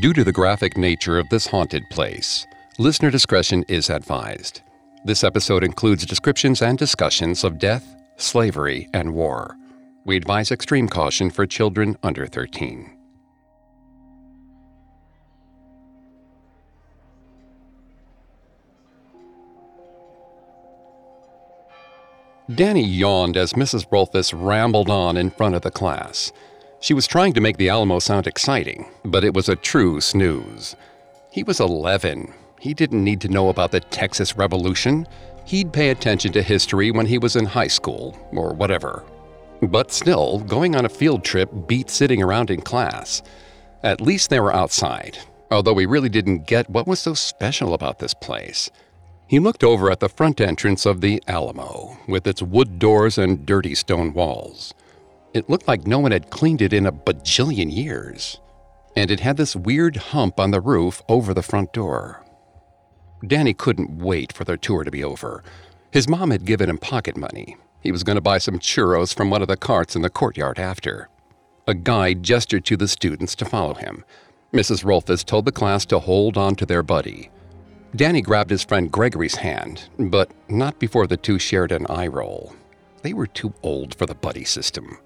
Due to the graphic nature of this haunted place, listener discretion is advised. This episode includes descriptions and discussions of death, slavery, and war. We advise extreme caution for children under 13. Danny yawned as Mrs. Rolfes rambled on in front of the class. She was trying to make the Alamo sound exciting, but it was a true snooze. He was 11. He didn't need to know about the Texas Revolution. He'd pay attention to history when he was in high school, or whatever. But still, going on a field trip beat sitting around in class. At least they were outside, although he really didn't get what was so special about this place. He looked over at the front entrance of the Alamo, with its wood doors and dirty stone walls. It looked like no one had cleaned it in a bajillion years. And it had this weird hump on the roof over the front door. Danny couldn't wait for their tour to be over. His mom had given him pocket money. He was going to buy some churros from one of the carts in the courtyard after. A guide gestured to the students to follow him. Mrs. Rolfus told the class to hold on to their buddy. Danny grabbed his friend Gregory's hand, but not before the two shared an eye roll. They were too old for the buddy system.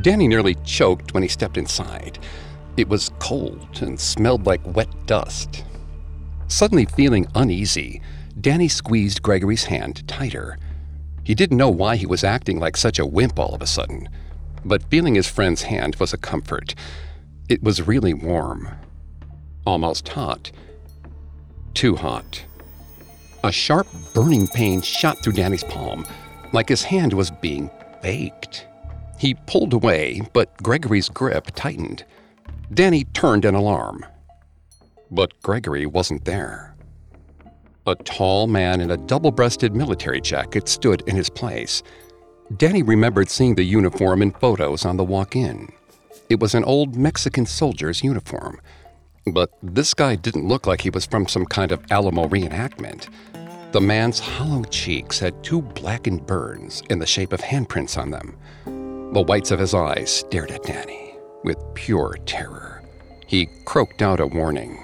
Danny nearly choked when he stepped inside. It was cold and smelled like wet dust. Suddenly feeling uneasy, Danny squeezed Gregory's hand tighter. He didn't know why he was acting like such a wimp all of a sudden, but feeling his friend's hand was a comfort. It was really warm, almost hot. Too hot. A sharp, burning pain shot through Danny's palm, like his hand was being baked. He pulled away, but Gregory's grip tightened. Danny turned in alarm. But Gregory wasn't there. A tall man in a double breasted military jacket stood in his place. Danny remembered seeing the uniform in photos on the walk in. It was an old Mexican soldier's uniform but this guy didn't look like he was from some kind of Alamo reenactment. The man's hollow cheeks had two blackened burns in the shape of handprints on them. The whites of his eyes stared at Danny with pure terror. He croaked out a warning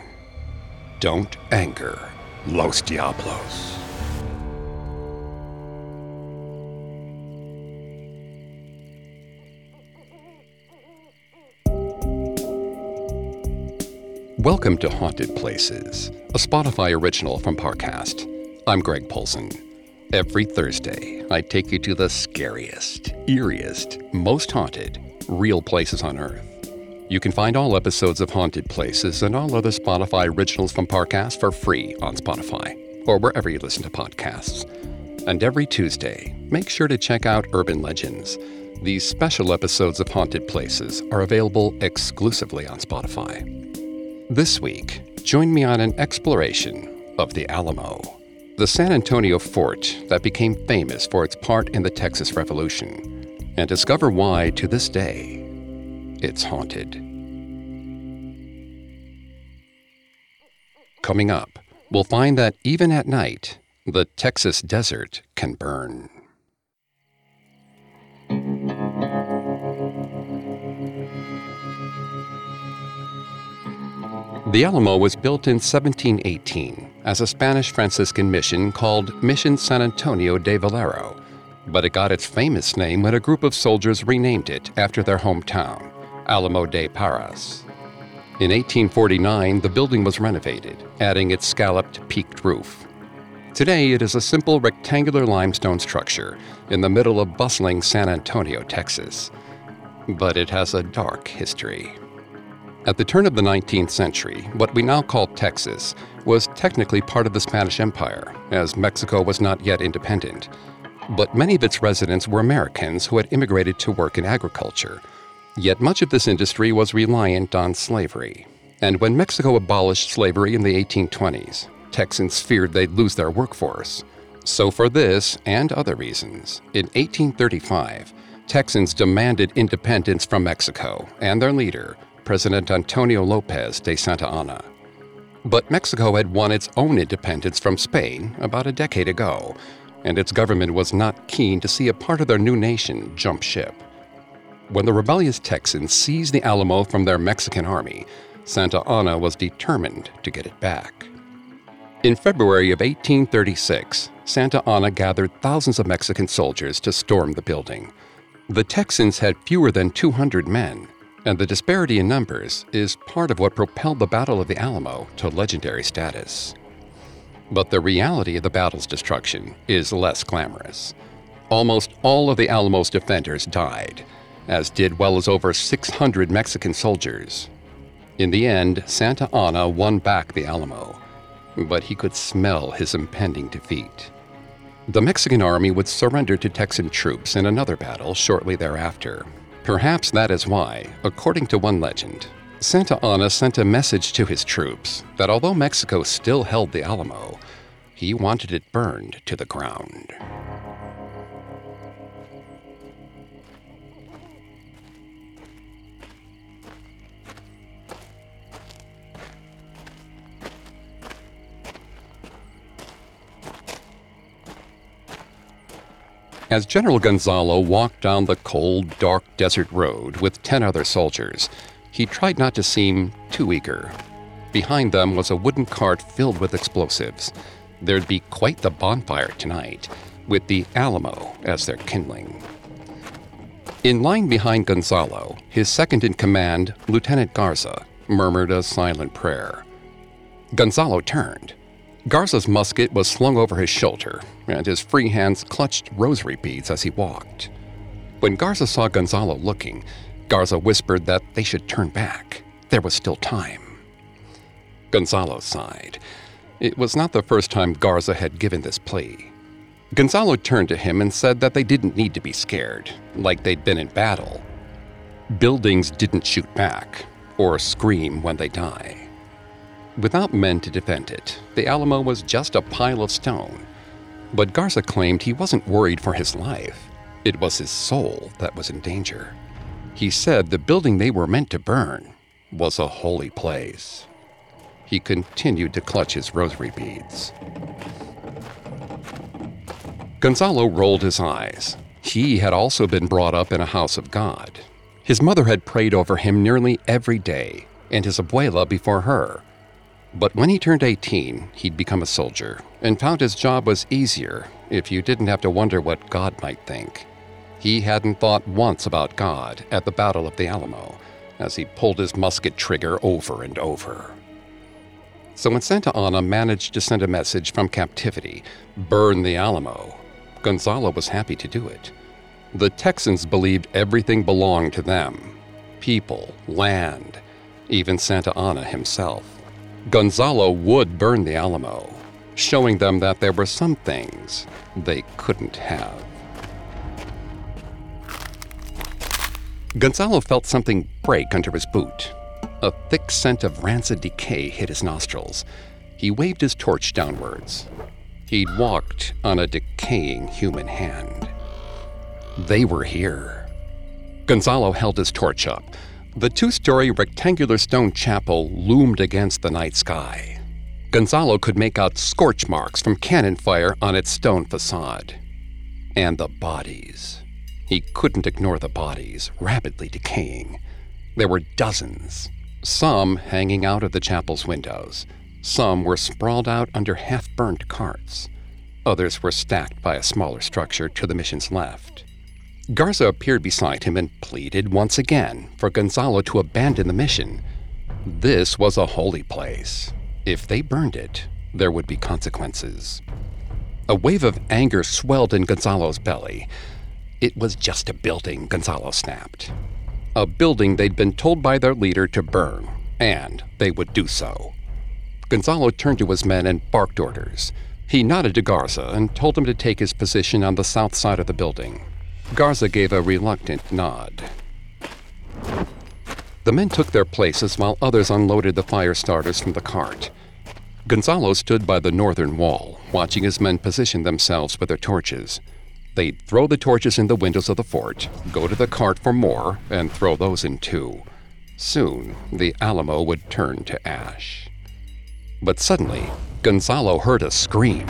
Don't anger Los Diablos. Welcome to Haunted Places, a Spotify original from Parcast. I'm Greg Polcyn. Every Thursday, I take you to the scariest, eeriest, most haunted, real places on Earth. You can find all episodes of Haunted Places and all other Spotify originals from Parcast for free on Spotify or wherever you listen to podcasts. And every Tuesday, make sure to check out Urban Legends. These special episodes of Haunted Places are available exclusively on Spotify. This week, join me on an exploration of the Alamo, the San Antonio fort that became famous for its part in the Texas Revolution, and discover why, to this day, it's haunted. Coming up, we'll find that even at night, the Texas desert can burn. The Alamo was built in 1718 as a Spanish Franciscan mission called Mission San Antonio de Valero, but it got its famous name when a group of soldiers renamed it after their hometown, Alamo de Parras. In 1849, the building was renovated, adding its scalloped, peaked roof. Today, it is a simple rectangular limestone structure in the middle of bustling San Antonio, Texas. But it has a dark history. At the turn of the 19th century, what we now call Texas was technically part of the Spanish Empire, as Mexico was not yet independent. But many of its residents were Americans who had immigrated to work in agriculture. Yet much of this industry was reliant on slavery. And when Mexico abolished slavery in the 1820s, Texans feared they'd lose their workforce. So, for this and other reasons, in 1835, Texans demanded independence from Mexico and their leader, President Antonio Lopez de Santa Anna. But Mexico had won its own independence from Spain about a decade ago, and its government was not keen to see a part of their new nation jump ship. when the rebellious Texans seized the Alamo from their Mexican army, Santa Anna was determined to get it back. In February of 1836, Santa Anna gathered thousands of Mexican soldiers to storm the building. The Texans had fewer than 200 men, and the disparity in numbers is part of what propelled the Battle of the Alamo to legendary status. But the reality of the battle's destruction is less glamorous. Almost all of the Alamo's defenders died, as did well as over 600 Mexican soldiers. In the end, Santa Anna won back the Alamo, but he could smell his impending defeat. The Mexican army would surrender to Texan troops in another battle shortly thereafter. Perhaps that is why, according to one legend, Santa Anna sent a message to his troops that although Mexico still held the Alamo, he wanted it burned to the ground. As General Gonzalo walked down the cold, dark desert road with 10 other soldiers, he tried not to seem too eager. Behind them was a wooden cart filled with explosives. There'd be quite the bonfire tonight, with the Alamo as their kindling. In line behind Gonzalo, his second in command, Lieutenant Garza, murmured a silent prayer. Gonzalo turned. Garza's musket was slung over his shoulder, and his free hands clutched rosary beads as he walked. When Garza saw Gonzalo looking, Garza whispered that they should turn back. There was still time. Gonzalo sighed. It was not the first time Garza had given this plea. Gonzalo turned to him and said that they didn't need to be scared, like they'd been in battle. Buildings didn't shoot back or scream when they die. Without men to defend it, the Alamo was just a pile of stone. But Garza claimed he wasn't worried for his life. It was his soul that was in danger. He said the building they were meant to burn was a holy place. He continued to clutch his rosary beads. Gonzalo rolled his eyes. He had also been brought up in a house of God. His mother had prayed over him nearly every day, and his abuela before her. But when he turned 18, he'd become a soldier and found his job was easier if you didn't have to wonder what God might think. He hadn't thought once about God at the Battle of the Alamo as he pulled his musket trigger over and over. So when Santa Anna managed to send a message from captivity, burn the Alamo, Gonzalo was happy to do it. The Texans believed everything belonged to them people, land, even Santa Anna himself. Gonzalo would burn the Alamo, showing them that there were some things they couldn't have. Gonzalo felt something break under his boot. A thick scent of rancid decay hit his nostrils. He waved his torch downwards. He'd walked on a decaying human hand. They were here. Gonzalo held his torch up, the two story rectangular stone chapel loomed against the night sky. Gonzalo could make out scorch marks from cannon fire on its stone facade. And the bodies. He couldn't ignore the bodies, rapidly decaying. There were dozens, some hanging out of the chapel's windows. Some were sprawled out under half burned carts. Others were stacked by a smaller structure to the mission's left. Garza appeared beside him and pleaded once again for Gonzalo to abandon the mission. This was a holy place. If they burned it, there would be consequences. A wave of anger swelled in Gonzalo's belly. It was just a building, Gonzalo snapped. A building they'd been told by their leader to burn, and they would do so. Gonzalo turned to his men and barked orders. He nodded to Garza and told him to take his position on the south side of the building. Garza gave a reluctant nod. The men took their places while others unloaded the fire starters from the cart. Gonzalo stood by the northern wall, watching his men position themselves with their torches. They'd throw the torches in the windows of the fort, go to the cart for more, and throw those in too. Soon, the Alamo would turn to ash. But suddenly, Gonzalo heard a scream.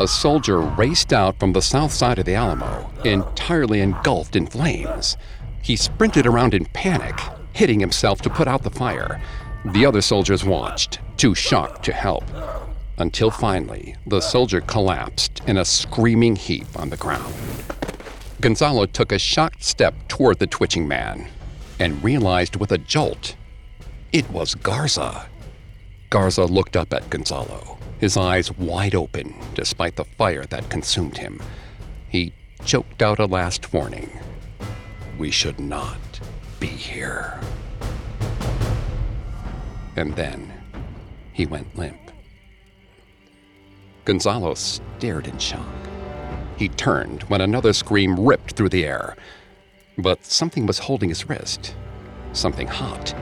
A soldier raced out from the south side of the Alamo, entirely engulfed in flames. He sprinted around in panic, hitting himself to put out the fire. The other soldiers watched, too shocked to help, until finally the soldier collapsed in a screaming heap on the ground. Gonzalo took a shocked step toward the twitching man and realized with a jolt it was Garza. Garza looked up at Gonzalo, his eyes wide open despite the fire that consumed him. He choked out a last warning We should not be here. And then he went limp. Gonzalo stared in shock. He turned when another scream ripped through the air. But something was holding his wrist. Something hot.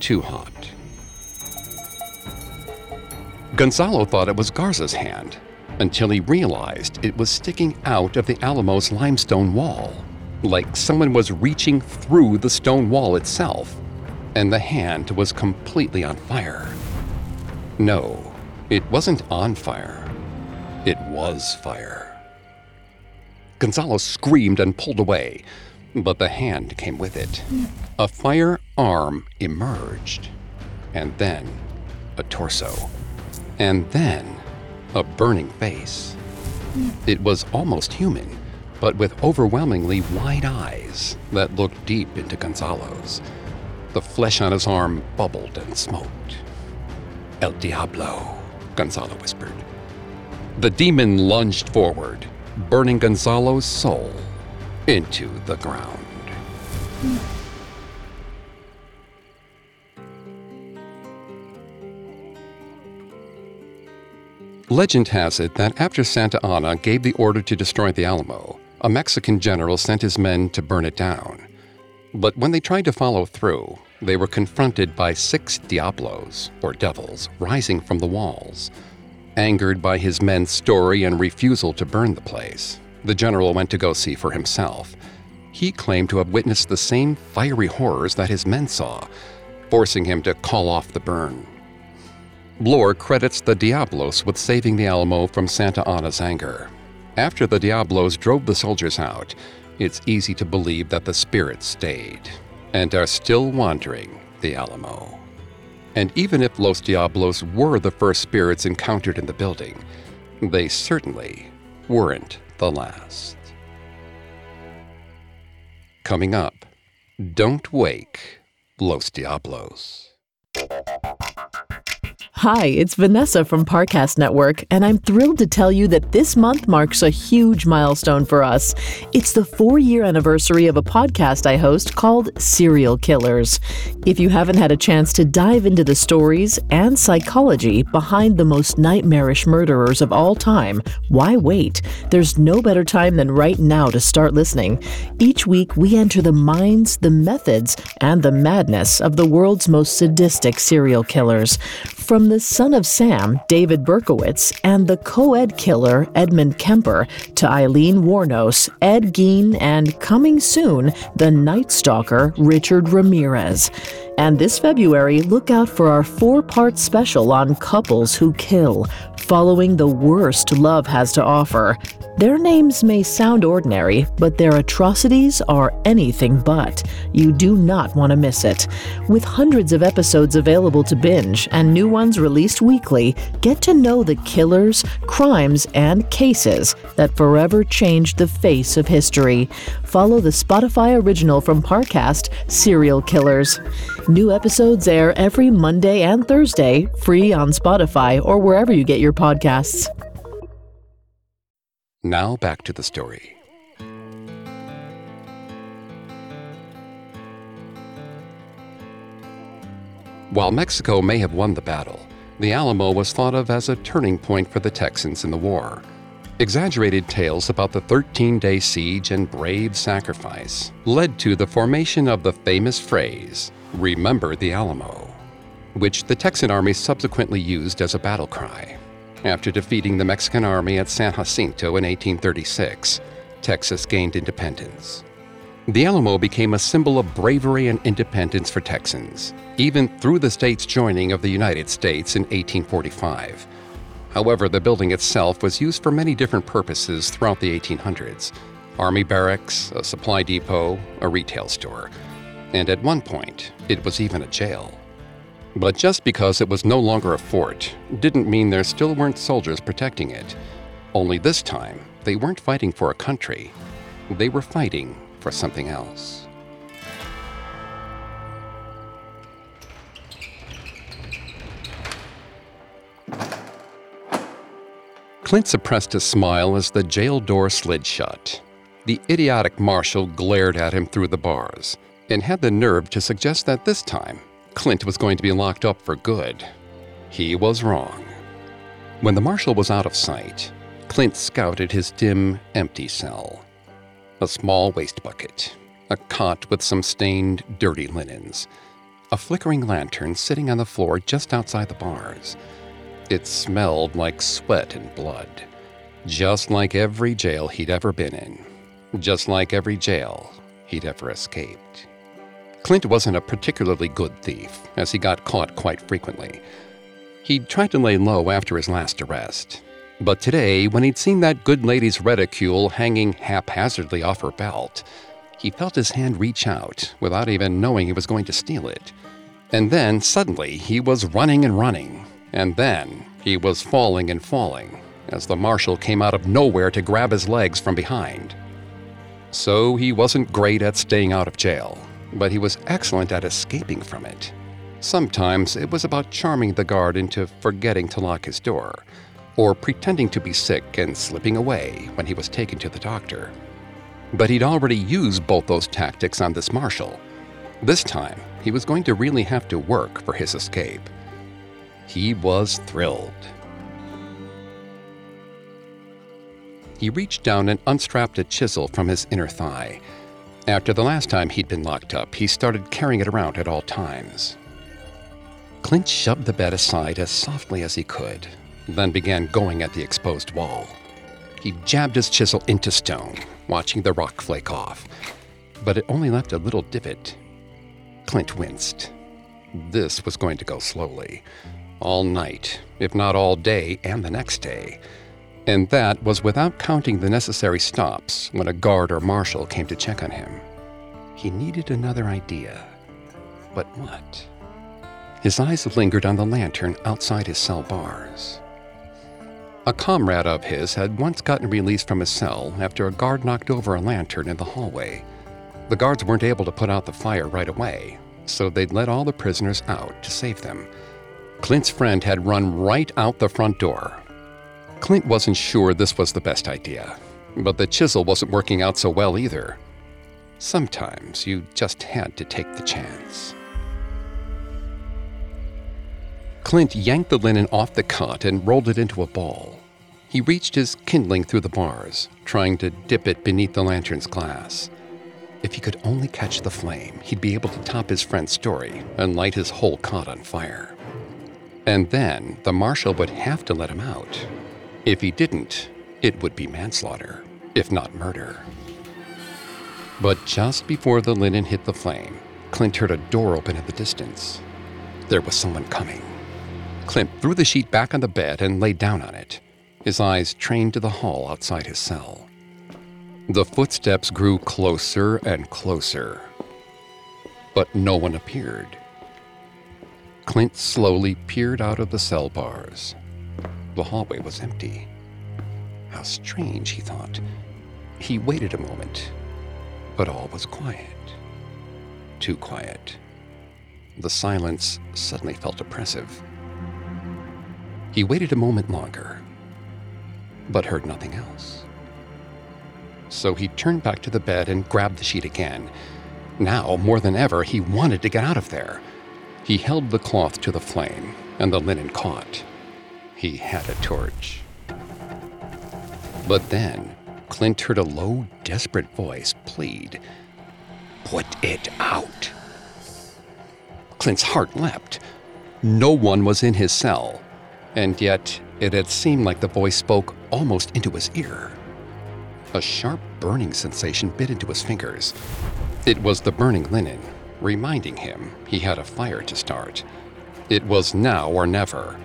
Too hot. Gonzalo thought it was Garza's hand until he realized it was sticking out of the Alamo's limestone wall, like someone was reaching through the stone wall itself, and the hand was completely on fire. No, it wasn't on fire. It was fire. Gonzalo screamed and pulled away, but the hand came with it. A fire arm emerged, and then a torso, and then a burning face. Hmm. It was almost human, but with overwhelmingly wide eyes that looked deep into Gonzalo's. The flesh on his arm bubbled and smoked. El Diablo, Gonzalo whispered. The demon lunged forward, burning Gonzalo's soul into the ground. Hmm. Legend has it that after Santa Anna gave the order to destroy the Alamo, a Mexican general sent his men to burn it down. But when they tried to follow through, they were confronted by six Diablos, or devils, rising from the walls. Angered by his men's story and refusal to burn the place, the general went to go see for himself. He claimed to have witnessed the same fiery horrors that his men saw, forcing him to call off the burn. Blore credits the Diablos with saving the Alamo from Santa Anna's anger. After the Diablos drove the soldiers out, it's easy to believe that the spirits stayed and are still wandering the Alamo. And even if Los Diablos were the first spirits encountered in the building, they certainly weren't the last. Coming up, Don't Wake Los Diablos. Hi, it's Vanessa from Parcast Network, and I'm thrilled to tell you that this month marks a huge milestone for us. It's the four year anniversary of a podcast I host called Serial Killers. If you haven't had a chance to dive into the stories and psychology behind the most nightmarish murderers of all time, why wait? There's no better time than right now to start listening. Each week, we enter the minds, the methods, and the madness of the world's most sadistic serial killers. From the son of Sam, David Berkowitz, and the co ed killer, Edmund Kemper, to Aileen Wuornos, Ed Gein, and coming soon, the Night Stalker, Richard Ramirez. And this February, look out for our four part special on couples who kill, following the worst love has to offer. Their names may sound ordinary, but their atrocities are anything but. You do not want to miss it. With hundreds of episodes available to binge and new ones released weekly, get to know the killers, crimes, and cases that forever changed the face of history. Follow the Spotify original from Parcast, Serial Killers. New episodes air every Monday and Thursday, free on Spotify or wherever you get your podcasts. Now back to the story. While Mexico may have won the battle, the Alamo was thought of as a turning point for the Texans in the war. Exaggerated tales about the 13 day siege and brave sacrifice led to the formation of the famous phrase, Remember the Alamo, which the Texan army subsequently used as a battle cry. After defeating the Mexican army at San Jacinto in 1836, Texas gained independence. The Alamo became a symbol of bravery and independence for Texans, even through the state's joining of the United States in 1845. However, the building itself was used for many different purposes throughout the 1800s army barracks, a supply depot, a retail store. And at one point, it was even a jail. But just because it was no longer a fort didn't mean there still weren't soldiers protecting it. Only this time, they weren't fighting for a country, they were fighting for something else. Clint suppressed a smile as the jail door slid shut. The idiotic marshal glared at him through the bars and had the nerve to suggest that this time Clint was going to be locked up for good. He was wrong. When the marshal was out of sight, Clint scouted his dim, empty cell. A small waste bucket, a cot with some stained, dirty linens, a flickering lantern sitting on the floor just outside the bars. It smelled like sweat and blood, just like every jail he'd ever been in, just like every jail he'd ever escaped. Clint wasn't a particularly good thief, as he got caught quite frequently. He'd tried to lay low after his last arrest. But today, when he'd seen that good lady's reticule hanging haphazardly off her belt, he felt his hand reach out without even knowing he was going to steal it. And then, suddenly, he was running and running. And then, he was falling and falling as the marshal came out of nowhere to grab his legs from behind. So he wasn't great at staying out of jail, but he was excellent at escaping from it. Sometimes it was about charming the guard into forgetting to lock his door, or pretending to be sick and slipping away when he was taken to the doctor. But he'd already used both those tactics on this marshal. This time, he was going to really have to work for his escape. He was thrilled. He reached down and unstrapped a chisel from his inner thigh after the last time he'd been locked up, he started carrying it around at all times. Clint shoved the bed aside as softly as he could, then began going at the exposed wall. He jabbed his chisel into stone, watching the rock flake off, but it only left a little divot. Clint winced. This was going to go slowly, all night, if not all day and the next day and that was without counting the necessary stops when a guard or marshal came to check on him. He needed another idea. But what? His eyes lingered on the lantern outside his cell bars. A comrade of his had once gotten released from his cell after a guard knocked over a lantern in the hallway. The guards weren't able to put out the fire right away, so they'd let all the prisoners out to save them. Clint's friend had run right out the front door, Clint wasn't sure this was the best idea, but the chisel wasn't working out so well either. Sometimes you just had to take the chance. Clint yanked the linen off the cot and rolled it into a ball. He reached his kindling through the bars, trying to dip it beneath the lantern's glass. If he could only catch the flame, he'd be able to top his friend's story and light his whole cot on fire. And then the marshal would have to let him out, if he didn't, it would be manslaughter, if not murder. But just before the linen hit the flame, Clint heard a door open in the distance. There was someone coming. Clint threw the sheet back on the bed and lay down on it, his eyes trained to the hall outside his cell. The footsteps grew closer and closer, but no one appeared. Clint slowly peered out of the cell bars the hallway was empty. How strange, he thought. He waited a moment, but all was quiet. Too quiet. The silence suddenly felt oppressive. He waited a moment longer, but heard nothing else. So he turned back to the bed and grabbed the sheet again. Now, more than ever, he wanted to get out of there. He held the cloth to the flame, and the linen caught he had a torch. But then, Clint heard a low, desperate voice plead, Put it out. Clint's heart leapt. No one was in his cell, and yet it had seemed like the voice spoke almost into his ear. A sharp burning sensation bit into his fingers. It was the burning linen, reminding him he had a fire to start. It was now or never.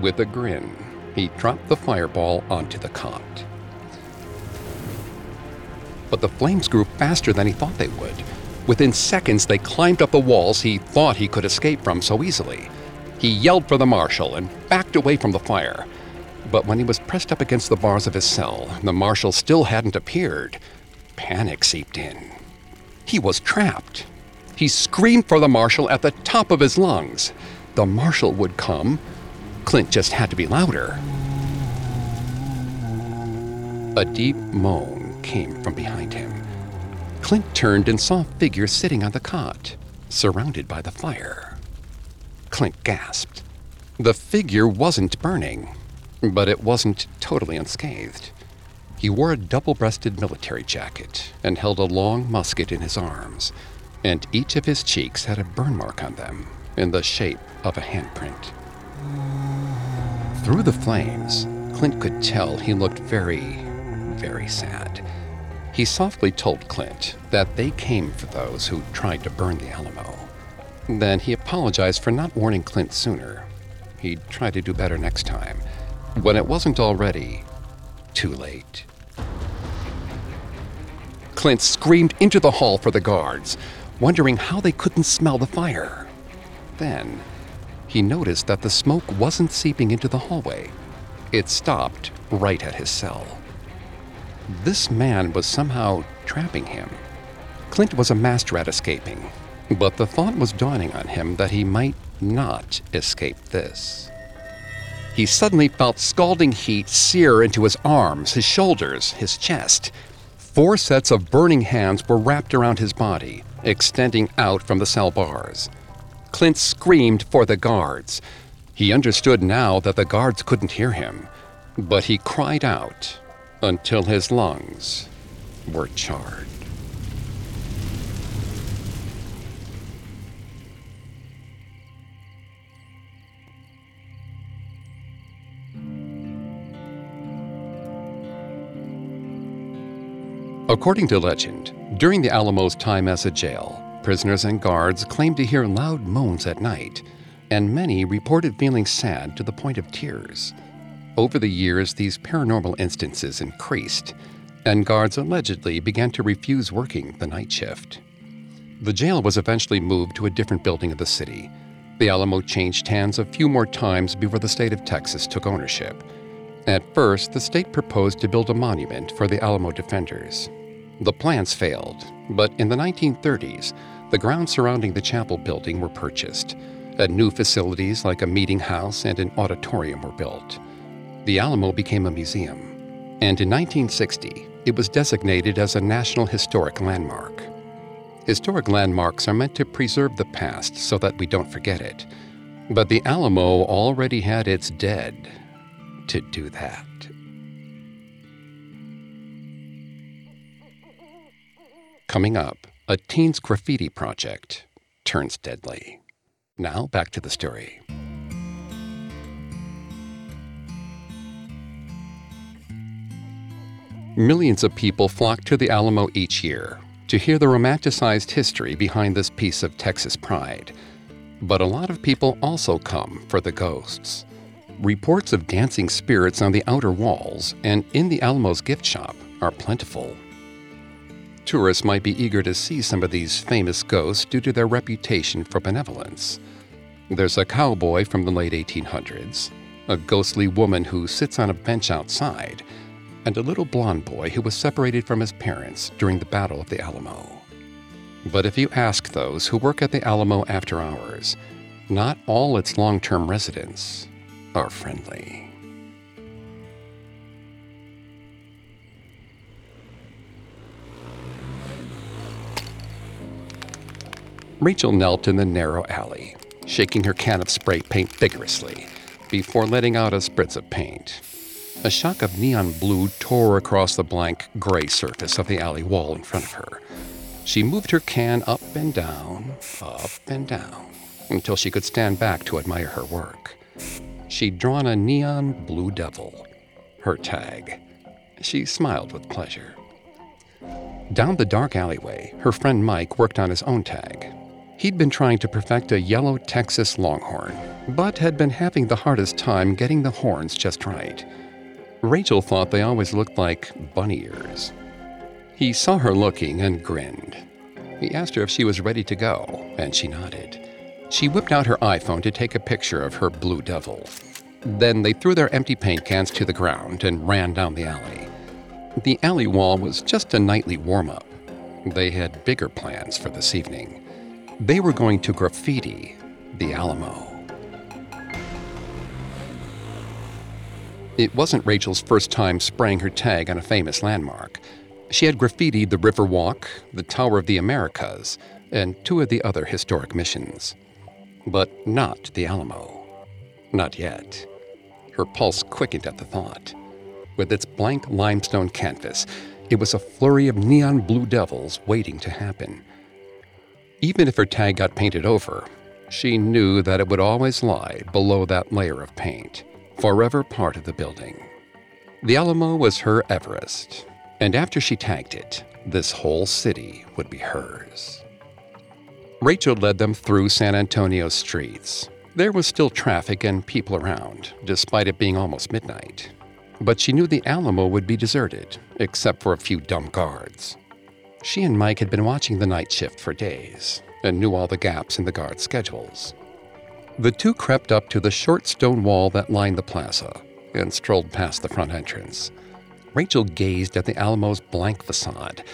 With a grin, he dropped the fireball onto the cot. But the flames grew faster than he thought they would. Within seconds, they climbed up the walls he thought he could escape from so easily. He yelled for the marshal and backed away from the fire. But when he was pressed up against the bars of his cell, the marshal still hadn't appeared. Panic seeped in. He was trapped. He screamed for the marshal at the top of his lungs. The marshal would come. Clint just had to be louder. A deep moan came from behind him. Clint turned and saw a figure sitting on the cot, surrounded by the fire. Clint gasped. The figure wasn't burning, but it wasn't totally unscathed. He wore a double breasted military jacket and held a long musket in his arms, and each of his cheeks had a burn mark on them in the shape of a handprint. Through the flames, Clint could tell he looked very, very sad. He softly told Clint that they came for those who tried to burn the Alamo. Then he apologized for not warning Clint sooner. He'd try to do better next time, when it wasn't already too late. Clint screamed into the hall for the guards, wondering how they couldn't smell the fire. Then, he noticed that the smoke wasn't seeping into the hallway. It stopped right at his cell. This man was somehow trapping him. Clint was a master at escaping, but the thought was dawning on him that he might not escape this. He suddenly felt scalding heat sear into his arms, his shoulders, his chest. Four sets of burning hands were wrapped around his body, extending out from the cell bars. Clint screamed for the guards. He understood now that the guards couldn't hear him, but he cried out until his lungs were charred. According to legend, during the Alamo's time as a jail, prisoners and guards claimed to hear loud moans at night, and many reported feeling sad to the point of tears. Over the years, these paranormal instances increased, and guards allegedly began to refuse working the night shift. The jail was eventually moved to a different building of the city. The Alamo changed hands a few more times before the state of Texas took ownership. At first, the state proposed to build a monument for the Alamo defenders. The plans failed, but in the 1930s, the grounds surrounding the chapel building were purchased, and new facilities like a meeting house and an auditorium were built the Alamo became a museum, and in 1960, it was designated as a National Historic Landmark. Historic landmarks are meant to preserve the past so that we don't forget it, but the Alamo already had its dead to do that. Coming up, a teen's graffiti project turns deadly. Now back to the story. Millions of people flock to the Alamo each year to hear the romanticized history behind this piece of Texas pride. But a lot of people also come for the ghosts. Reports of dancing spirits on the outer walls and in the Alamo's gift shop are plentiful. Tourists might be eager to see some of these famous ghosts due to their reputation for benevolence. There's a cowboy from the late 1800s, a ghostly woman who sits on a bench outside, and a little blond boy who was separated from his parents during the Battle of the Alamo. But if you ask those who work at the Alamo after hours, not all its long term residents are friendly. Rachel knelt in the narrow alley, shaking her can of spray paint vigorously before letting out a spritz of paint. A shock of neon blue tore across the blank gray surface of the alley wall in front of her. She moved her can up and down, up and down, until she could stand back to admire her work. She'd drawn a neon blue devil, her tag. She smiled with pleasure. Down the dark alleyway, her friend Mike worked on his own tag. He'd been trying to perfect a yellow Texas longhorn but had been having the hardest time getting the horns just right. Rachel thought they always looked like bunny ears. He saw her looking and grinned. He asked her if she was ready to go, and she nodded. She whipped out her iPhone to take a picture of her blue devil. Then they threw their empty paint cans to the ground and ran down the alley. The alley wall was just a nightly warm up. They had bigger plans for this evening. They were going to graffiti the Alamo. It wasn't Rachel's first time spraying her tag on a famous landmark. She had graffitied the River Walk, the Tower of the Americas, and two of the other historic missions. But not the Alamo. Not yet. Her pulse quickened at the thought. With its blank limestone canvas, it was a flurry of neon blue devils waiting to happen. Even if her tag got painted over, she knew that it would always lie below that layer of paint, forever part of the building. The Alamo was her Everest, and after she tagged it, this whole city would be hers. Rachel led them through San Antonio's streets. There was still traffic and people around, despite it being almost midnight. But she knew the Alamo would be deserted, except for a few dumb guards. She and Mike had been watching the night shift for days and knew all the gaps in the guard schedules. The two crept up to the short stone wall that lined the plaza and strolled past the front entrance. Rachel gazed at the Alamo's blank facade,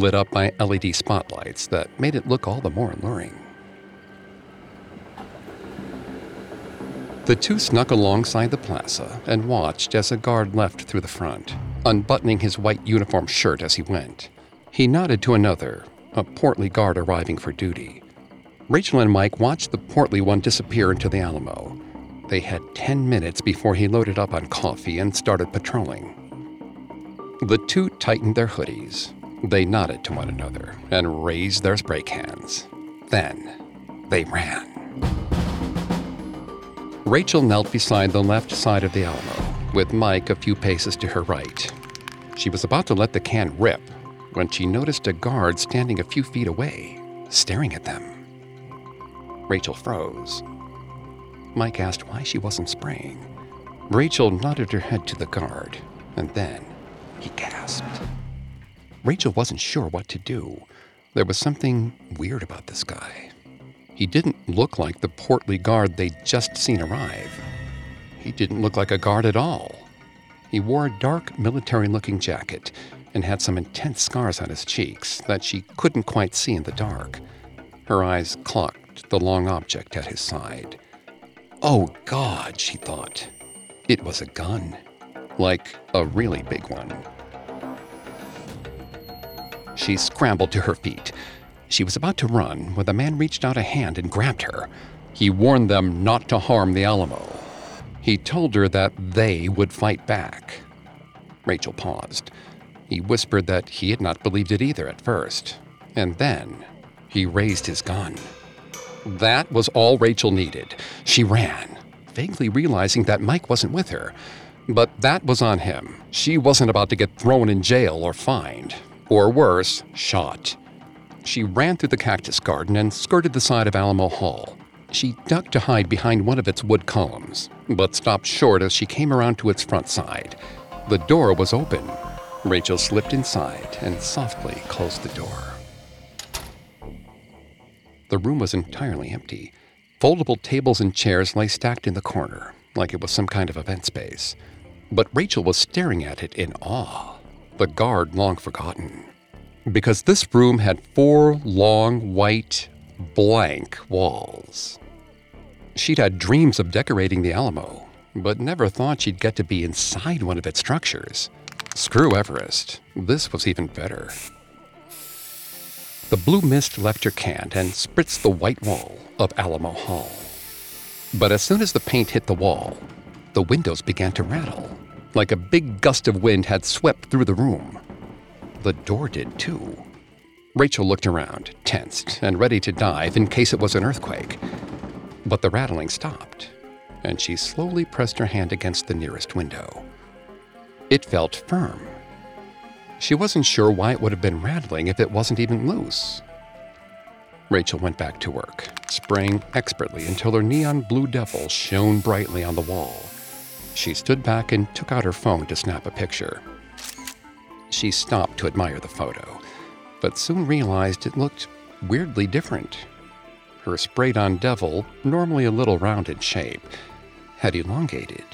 lit up by LED spotlights that made it look all the more alluring. The two snuck alongside the plaza and watched as a guard left through the front, unbuttoning his white uniform shirt as he went. He nodded to another, a portly guard arriving for duty. Rachel and Mike watched the portly one disappear into the Alamo. They had 10 minutes before he loaded up on coffee and started patrolling. The two tightened their hoodies. They nodded to one another and raised their spray cans. Then they ran. Rachel knelt beside the left side of the Alamo, with Mike a few paces to her right. She was about to let the can rip when she noticed a guard standing a few feet away, staring at them. Rachel froze. Mike asked why she wasn't spraying. Rachel nodded her head to the guard, and then he gasped. Rachel wasn't sure what to do. There was something weird about this guy. He didn't look like the portly guard they'd just seen arrive. He didn't look like a guard at all. He wore a dark military looking jacket and had some intense scars on his cheeks that she couldn't quite see in the dark. Her eyes clocked the long object at his side. Oh, God, she thought. It was a gun. Like a really big one. She scrambled to her feet. She was about to run when the man reached out a hand and grabbed her. He warned them not to harm the Alamo. He told her that they would fight back. Rachel paused. He whispered that he had not believed it either at first. And then he raised his gun. That was all Rachel needed. She ran, vaguely realizing that Mike wasn't with her. But that was on him. She wasn't about to get thrown in jail or fined, or worse, shot. She ran through the cactus garden and skirted the side of Alamo Hall. She ducked to hide behind one of its wood columns, but stopped short as she came around to its front side. The door was open. Rachel slipped inside and softly closed the door. The room was entirely empty. Foldable tables and chairs lay stacked in the corner, like it was some kind of event space. But Rachel was staring at it in awe, the guard long forgotten. Because this room had four long, white, blank walls. She'd had dreams of decorating the Alamo, but never thought she'd get to be inside one of its structures. Screw Everest. This was even better. The blue mist left her can and spritzed the white wall of Alamo Hall. But as soon as the paint hit the wall, the windows began to rattle, like a big gust of wind had swept through the room. The door did too. Rachel looked around, tensed and ready to dive in case it was an earthquake. But the rattling stopped, and she slowly pressed her hand against the nearest window. It felt firm she wasn't sure why it would have been rattling if it wasn't even loose. Rachel went back to work, spraying expertly until her neon blue devil shone brightly on the wall. She stood back and took out her phone to snap a picture. She stopped to admire the photo, but soon realized it looked weirdly different. Her sprayed on devil, normally a little round in shape, had elongated.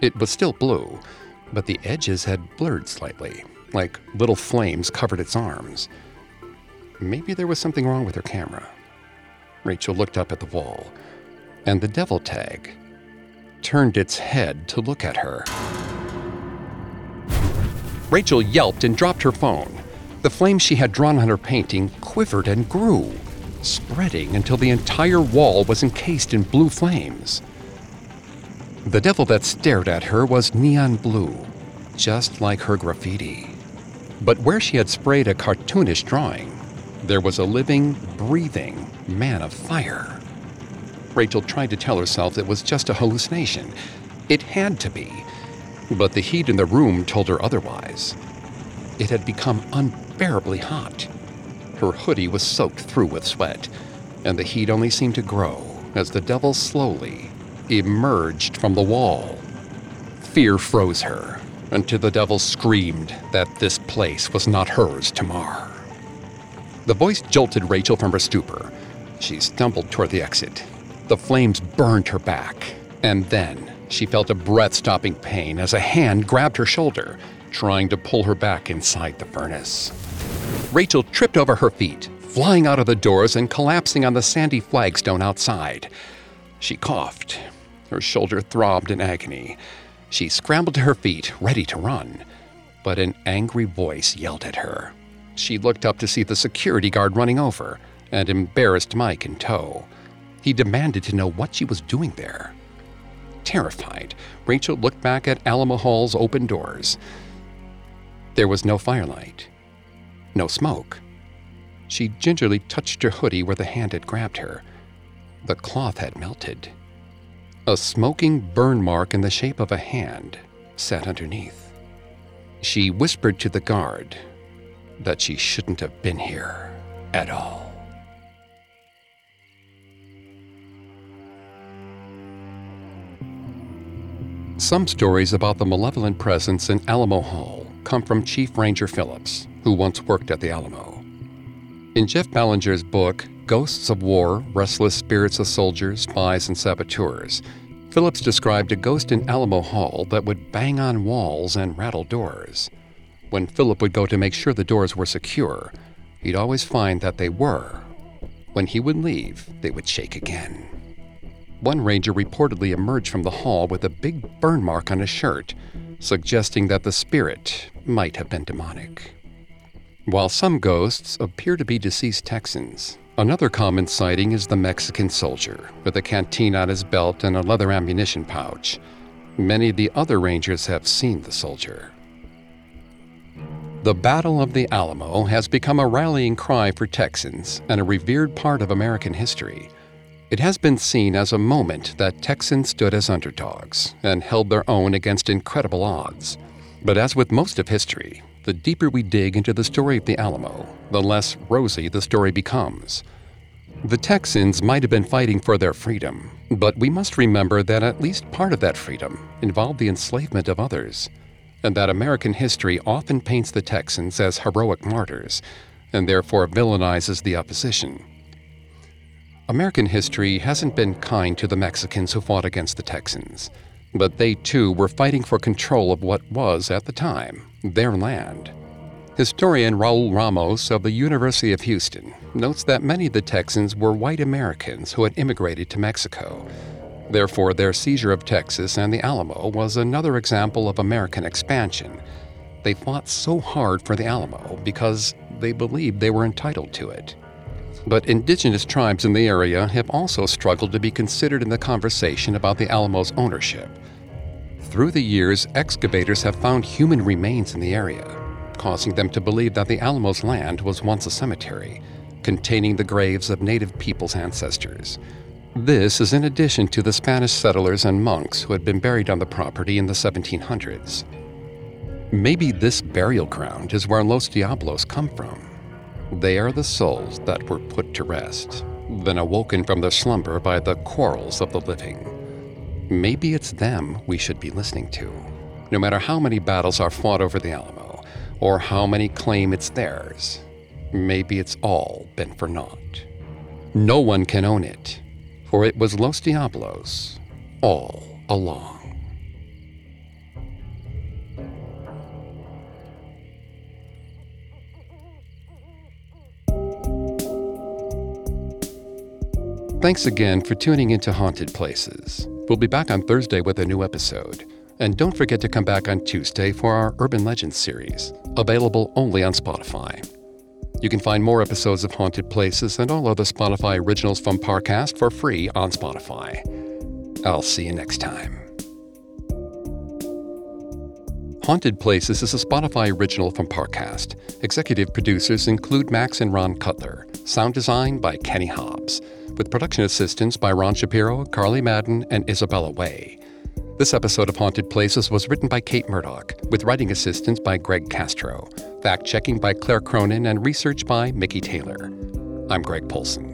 It was still blue, but the edges had blurred slightly, like little flames covered its arms. Maybe there was something wrong with her camera. Rachel looked up at the wall, and the devil tag turned its head to look at her. Rachel yelped and dropped her phone. The flame she had drawn on her painting quivered and grew, spreading until the entire wall was encased in blue flames. The devil that stared at her was neon blue, just like her graffiti. But where she had sprayed a cartoonish drawing, there was a living, breathing man of fire. Rachel tried to tell herself it was just a hallucination. It had to be. But the heat in the room told her otherwise. It had become unbearably hot. Her hoodie was soaked through with sweat, and the heat only seemed to grow as the devil slowly emerged from the wall. Fear froze her until the devil screamed that this place was not hers to mar. The voice jolted Rachel from her stupor. She stumbled toward the exit. The flames burned her back, and then she felt a breath stopping pain as a hand grabbed her shoulder, trying to pull her back inside the furnace. Rachel tripped over her feet, flying out of the doors and collapsing on the sandy flagstone outside. She coughed. Her shoulder throbbed in agony. She scrambled to her feet, ready to run, but an angry voice yelled at her. She looked up to see the security guard running over, and embarrassed Mike in tow. He demanded to know what she was doing there. Terrified, Rachel looked back at Alamo Hall's open doors. There was no firelight, no smoke. She gingerly touched her hoodie where the hand had grabbed her. The cloth had melted. A smoking burn mark in the shape of a hand sat underneath. She whispered to the guard that she shouldn't have been here at all. Some stories about the malevolent presence in Alamo Hall come from Chief Ranger Phillips, who once worked at the Alamo. In Jeff Belanger's book, Ghosts of War Restless Spirits of Soldiers, Spies, and Saboteurs, Phillips described a ghost in Alamo Hall that would bang on walls and rattle doors. When Philip would go to make sure the doors were secure, he'd always find that they were. When he would leave, they would shake again. One ranger reportedly emerged from the hall with a big burn mark on his shirt, suggesting that the spirit might have been demonic. While some ghosts appear to be deceased Texans, another common sighting is the Mexican soldier with a canteen on his belt and a leather ammunition pouch. Many of the other rangers have seen the soldier. The Battle of the Alamo has become a rallying cry for Texans and a revered part of American history. It has been seen as a moment that Texans stood as underdogs and held their own against incredible odds. But as with most of history, the deeper we dig into the story of the Alamo, the less rosy the story becomes. The Texans might have been fighting for their freedom, but we must remember that at least part of that freedom involved the enslavement of others, and that American history often paints the Texans as heroic martyrs, and therefore villainizes the opposition. American history hasn't been kind to the Mexicans who fought against the Texans, but they too were fighting for control of what was, at the time, their land. Historian Raul Ramos of the University of Houston notes that many of the Texans were white Americans who had immigrated to Mexico. Therefore, their seizure of Texas and the Alamo was another example of American expansion. They fought so hard for the Alamo because they believed they were entitled to it but indigenous tribes in the area have also struggled to be considered in the conversation about the Alamo's ownership. Through the years, excavators have found human remains in the area, causing them to believe that the Alamo's land was once a cemetery, containing the graves of native people's ancestors. This is in addition to the Spanish settlers and monks who had been buried on the property in the 1700s. Maybe this burial ground is where Los Diablos come from. They are the souls that were put to rest, then awoken from their slumber by the quarrels of the living. Maybe it's them we should be listening to, no matter how many battles are fought over the Alamo, or how many claim it's theirs. Maybe it's all been for naught. No one can own it, for it was Los Diablos all along. Thanks again for tuning into Haunted Places. We'll be back on Thursday with a new episode. And don't forget to come back on Tuesday for our Urban Legends series, available only on Spotify. You can find more episodes of Haunted Places and all other Spotify originals from Parcast for free on Spotify. I'll see you next time. Haunted Places is a Spotify original from Parcast. Executive producers include Max and Ron Cutler. Sound design by Kenny Hobbs. With production assistance by Ron Shapiro, Carly Madden, and Isabella Way. This episode of Haunted Places was written by Kate Murdoch, with writing assistance by Greg Castro, fact checking by Claire Cronin, and research by Mickey Taylor. I'm Greg Polcyn.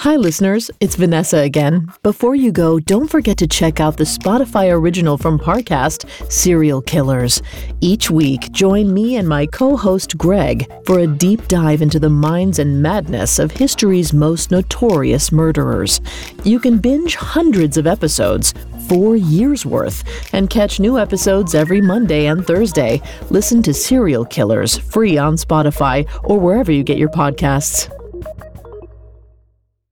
Hi, listeners. It's Vanessa again. Before you go, don't forget to check out the Spotify original from Parcast, Serial Killers. Each week, join me and my co host Greg for a deep dive into the minds and madness of history's most notorious murderers. You can binge hundreds of episodes, four years worth, and catch new episodes every Monday and Thursday. Listen to Serial Killers free on Spotify or wherever you get your podcasts.